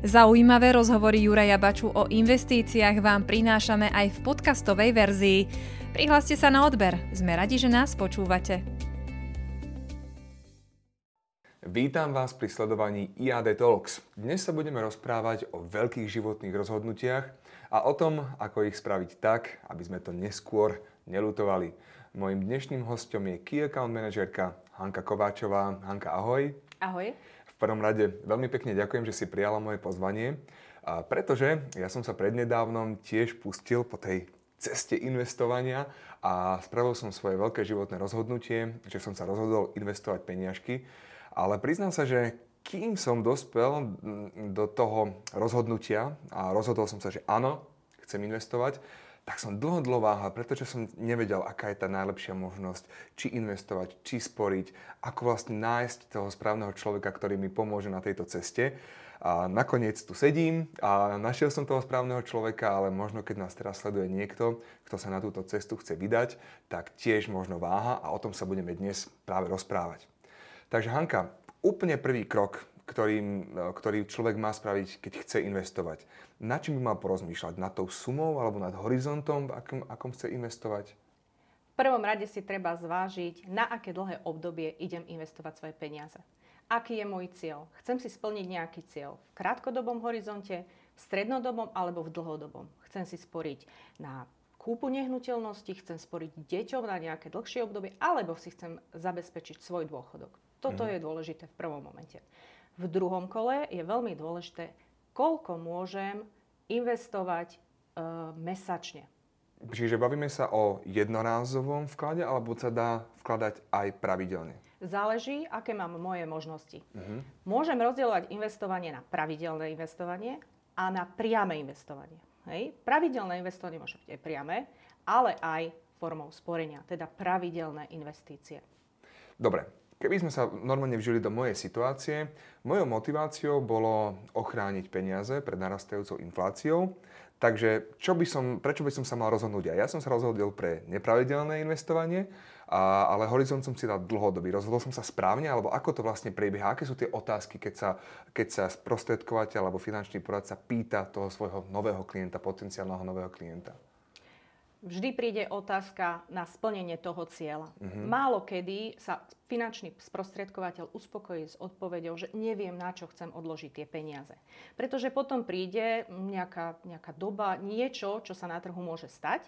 Zaujímavé rozhovory Juraja Baču o investíciách vám prinášame aj v podcastovej verzii. Prihláste sa na odber, sme radi, že nás počúvate. Vítam vás pri sledovaní IAD Talks. Dnes sa budeme rozprávať o veľkých životných rozhodnutiach a o tom, ako ich spraviť tak, aby sme to neskôr nelutovali. Mojím dnešným hostom je Key Account manažerka Hanka Kováčová. Hanka, ahoj. Ahoj. Prvom rade veľmi pekne ďakujem, že si prijala moje pozvanie, a pretože ja som sa prednedávnom tiež pustil po tej ceste investovania a spravil som svoje veľké životné rozhodnutie, že som sa rozhodol investovať peniažky, ale priznám sa, že kým som dospel do toho rozhodnutia a rozhodol som sa, že áno, chcem investovať, tak som dlho, dlho váhal, pretože som nevedel, aká je tá najlepšia možnosť, či investovať, či sporiť, ako vlastne nájsť toho správneho človeka, ktorý mi pomôže na tejto ceste. A nakoniec tu sedím a našiel som toho správneho človeka, ale možno keď nás teraz sleduje niekto, kto sa na túto cestu chce vydať, tak tiež možno váha a o tom sa budeme dnes práve rozprávať. Takže Hanka, úplne prvý krok, ktorý, ktorý človek má spraviť, keď chce investovať na čím by mal porozmýšľať? Nad tou sumou alebo nad horizontom, v akom, akom chce investovať? V prvom rade si treba zvážiť, na aké dlhé obdobie idem investovať svoje peniaze. Aký je môj cieľ? Chcem si splniť nejaký cieľ v krátkodobom horizonte, v strednodobom alebo v dlhodobom. Chcem si sporiť na kúpu nehnuteľnosti, chcem sporiť deťom na nejaké dlhšie obdobie, alebo si chcem zabezpečiť svoj dôchodok. Toto mm. je dôležité v prvom momente. V druhom kole je veľmi dôležité koľko môžem investovať e, mesačne. Čiže bavíme sa o jednorázovom vklade, alebo sa dá vkladať aj pravidelne? Záleží, aké mám moje možnosti. Uh-huh. Môžem rozdielovať investovanie na pravidelné investovanie a na priame investovanie. Hej? Pravidelné investovanie môže byť aj priame, ale aj formou sporenia, teda pravidelné investície. Dobre, Keby sme sa normálne vžili do mojej situácie, mojou motiváciou bolo ochrániť peniaze pred narastajúcou infláciou. Takže čo by som, prečo by som sa mal rozhodnúť? A ja som sa rozhodol pre nepravidelné investovanie, a, ale horizont som si dal dlhodobý. Rozhodol som sa správne, alebo ako to vlastne prebieha? Aké sú tie otázky, keď sa, keď sa sprostredkovateľ alebo finančný poradca pýta toho svojho nového klienta, potenciálneho nového klienta? Vždy príde otázka na splnenie toho cieľa. Mm-hmm. Málo kedy sa finančný sprostredkovateľ uspokojí s odpovedou, že neviem, na čo chcem odložiť tie peniaze. Pretože potom príde nejaká, nejaká doba, niečo, čo sa na trhu môže stať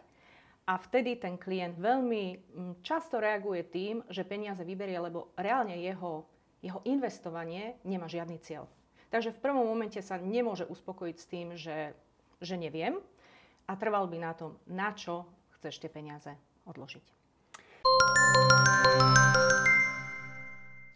a vtedy ten klient veľmi často reaguje tým, že peniaze vyberie, lebo reálne jeho, jeho investovanie nemá žiadny cieľ. Takže v prvom momente sa nemôže uspokojiť s tým, že, že neviem, a trval by na tom, na čo chceš tie peniaze odložiť.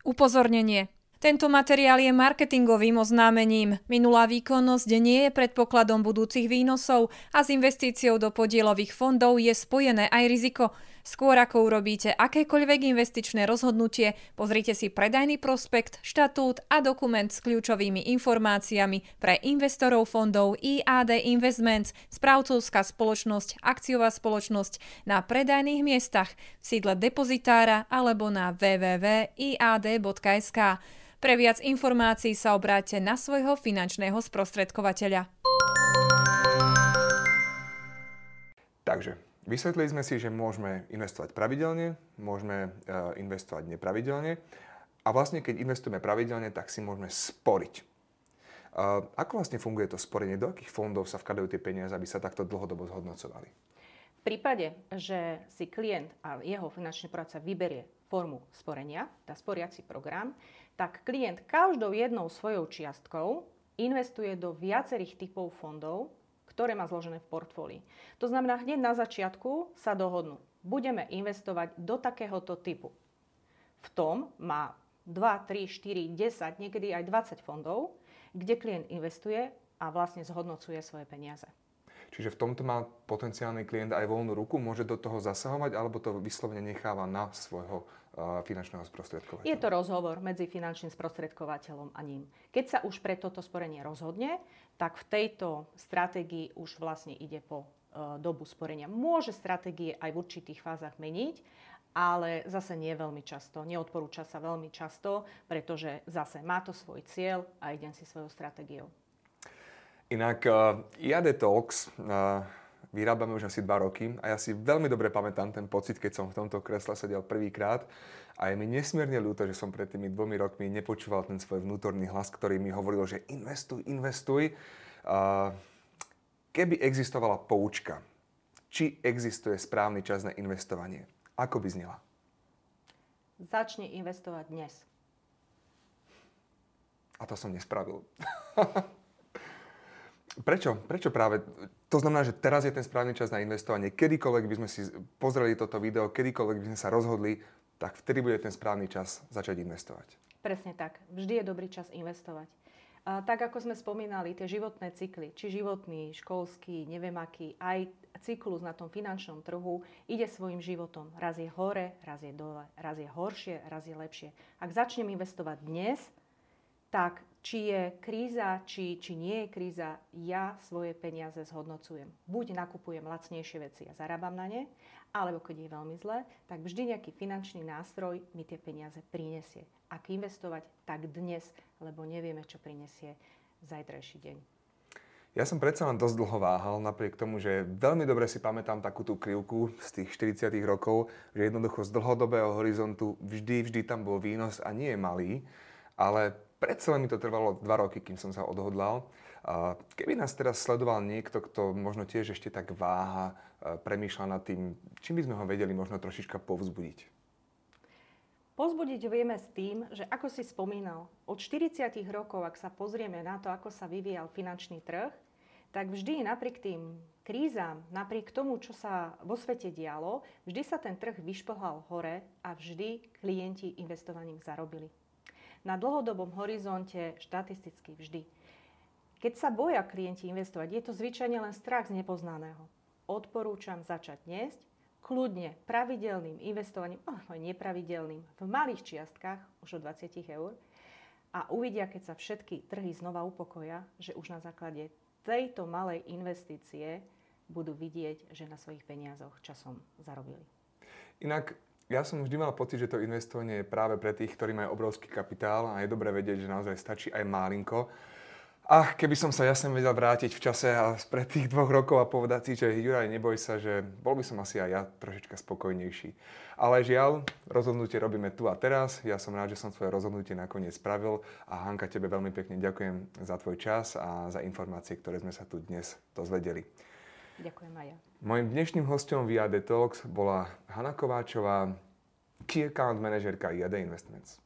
Upozornenie. Tento materiál je marketingovým oznámením. Minulá výkonnosť nie je predpokladom budúcich výnosov a s investíciou do podielových fondov je spojené aj riziko. Skôr ako urobíte akékoľvek investičné rozhodnutie, pozrite si predajný prospekt, štatút a dokument s kľúčovými informáciami pre investorov fondov IAD Investments, správcovská spoločnosť, akciová spoločnosť na predajných miestach v sídle depozitára alebo na www.iad.sk. Pre viac informácií sa obráte na svojho finančného sprostredkovateľa. Takže vysvetlili sme si, že môžeme investovať pravidelne, môžeme uh, investovať nepravidelne a vlastne keď investujeme pravidelne, tak si môžeme sporiť. Uh, ako vlastne funguje to sporenie? Do akých fondov sa vkladajú tie peniaze, aby sa takto dlhodobo zhodnocovali? V prípade, že si klient a jeho finančný poradca vyberie formu sporenia, tá sporiaci program, tak klient každou jednou svojou čiastkou investuje do viacerých typov fondov, ktoré má zložené v portfólii. To znamená, hneď na začiatku sa dohodnú. Budeme investovať do takéhoto typu. V tom má 2, 3, 4, 10, niekedy aj 20 fondov, kde klient investuje a vlastne zhodnocuje svoje peniaze. Čiže v tomto má potenciálny klient aj voľnú ruku, môže do toho zasahovať, alebo to vyslovene necháva na svojho finančného sprostredkovateľa. Je to rozhovor medzi finančným sprostredkovateľom a ním. Keď sa už pre toto sporenie rozhodne, tak v tejto stratégii už vlastne ide po e, dobu sporenia. Môže stratégie aj v určitých fázach meniť, ale zase nie veľmi často. Neodporúča sa veľmi často, pretože zase má to svoj cieľ a idem si svojou stratégiou. Inak uh, IAD Talks uh, vyrábame už asi dva roky a ja si veľmi dobre pamätám ten pocit, keď som v tomto kresle sedel prvýkrát a je mi nesmierne ľúto, že som pred tými dvomi rokmi nepočúval ten svoj vnútorný hlas, ktorý mi hovoril, že investuj, investuj. Uh, keby existovala poučka, či existuje správny čas na investovanie, ako by znela? Začni investovať dnes. A to som nespravil. Prečo? Prečo práve? To znamená, že teraz je ten správny čas na investovanie. Kedykoľvek by sme si pozreli toto video, kedykoľvek by sme sa rozhodli, tak vtedy bude ten správny čas začať investovať. Presne tak. Vždy je dobrý čas investovať. A tak ako sme spomínali, tie životné cykly, či životný, školský, neviem aký, aj cyklus na tom finančnom trhu ide svojim životom. Raz je hore, raz je dole, raz je horšie, raz je lepšie. Ak začnem investovať dnes, tak či je kríza, či, či nie je kríza, ja svoje peniaze zhodnocujem. Buď nakupujem lacnejšie veci a zarábam na ne, alebo keď je veľmi zle, tak vždy nejaký finančný nástroj mi tie peniaze prinesie. Ak investovať, tak dnes, lebo nevieme, čo prinesie zajtrajší deň. Ja som predsa len dosť dlho váhal, napriek tomu, že veľmi dobre si pamätám takú tú krivku z tých 40 rokov, že jednoducho z dlhodobého horizontu vždy, vždy tam bol výnos a nie je malý, ale predsa mi to trvalo dva roky, kým som sa odhodlal. Keby nás teraz sledoval niekto, kto možno tiež ešte tak váha, premýšľa nad tým, čím by sme ho vedeli možno trošička povzbudiť? Pozbudiť vieme s tým, že ako si spomínal, od 40 rokov, ak sa pozrieme na to, ako sa vyvíjal finančný trh, tak vždy napriek tým krízam, napriek tomu, čo sa vo svete dialo, vždy sa ten trh vyšplhal hore a vždy klienti investovaním zarobili na dlhodobom horizonte štatisticky vždy. Keď sa boja klienti investovať, je to zvyčajne len strach z nepoznaného. Odporúčam začať dnes, kľudne pravidelným investovaním, alebo nepravidelným, v malých čiastkách, už o 20 eur, a uvidia, keď sa všetky trhy znova upokoja, že už na základe tejto malej investície budú vidieť, že na svojich peniazoch časom zarobili. Inak ja som vždy mal pocit, že to investovanie je práve pre tých, ktorí majú obrovský kapitál a je dobré vedieť, že naozaj stačí aj málinko. Ach, keby som sa ja sem vedel vrátiť v čase a spred tých dvoch rokov a povedať si, že Juraj, neboj sa, že bol by som asi aj ja trošička spokojnejší. Ale žiaľ, rozhodnutie robíme tu a teraz. Ja som rád, že som svoje rozhodnutie nakoniec spravil a Hanka, tebe veľmi pekne ďakujem za tvoj čas a za informácie, ktoré sme sa tu dnes dozvedeli. Ďakujem aj ja. Mojím dnešným hostom v IAD Talks bola Hanna Kováčová, Key Account Manažerka IAD Investments.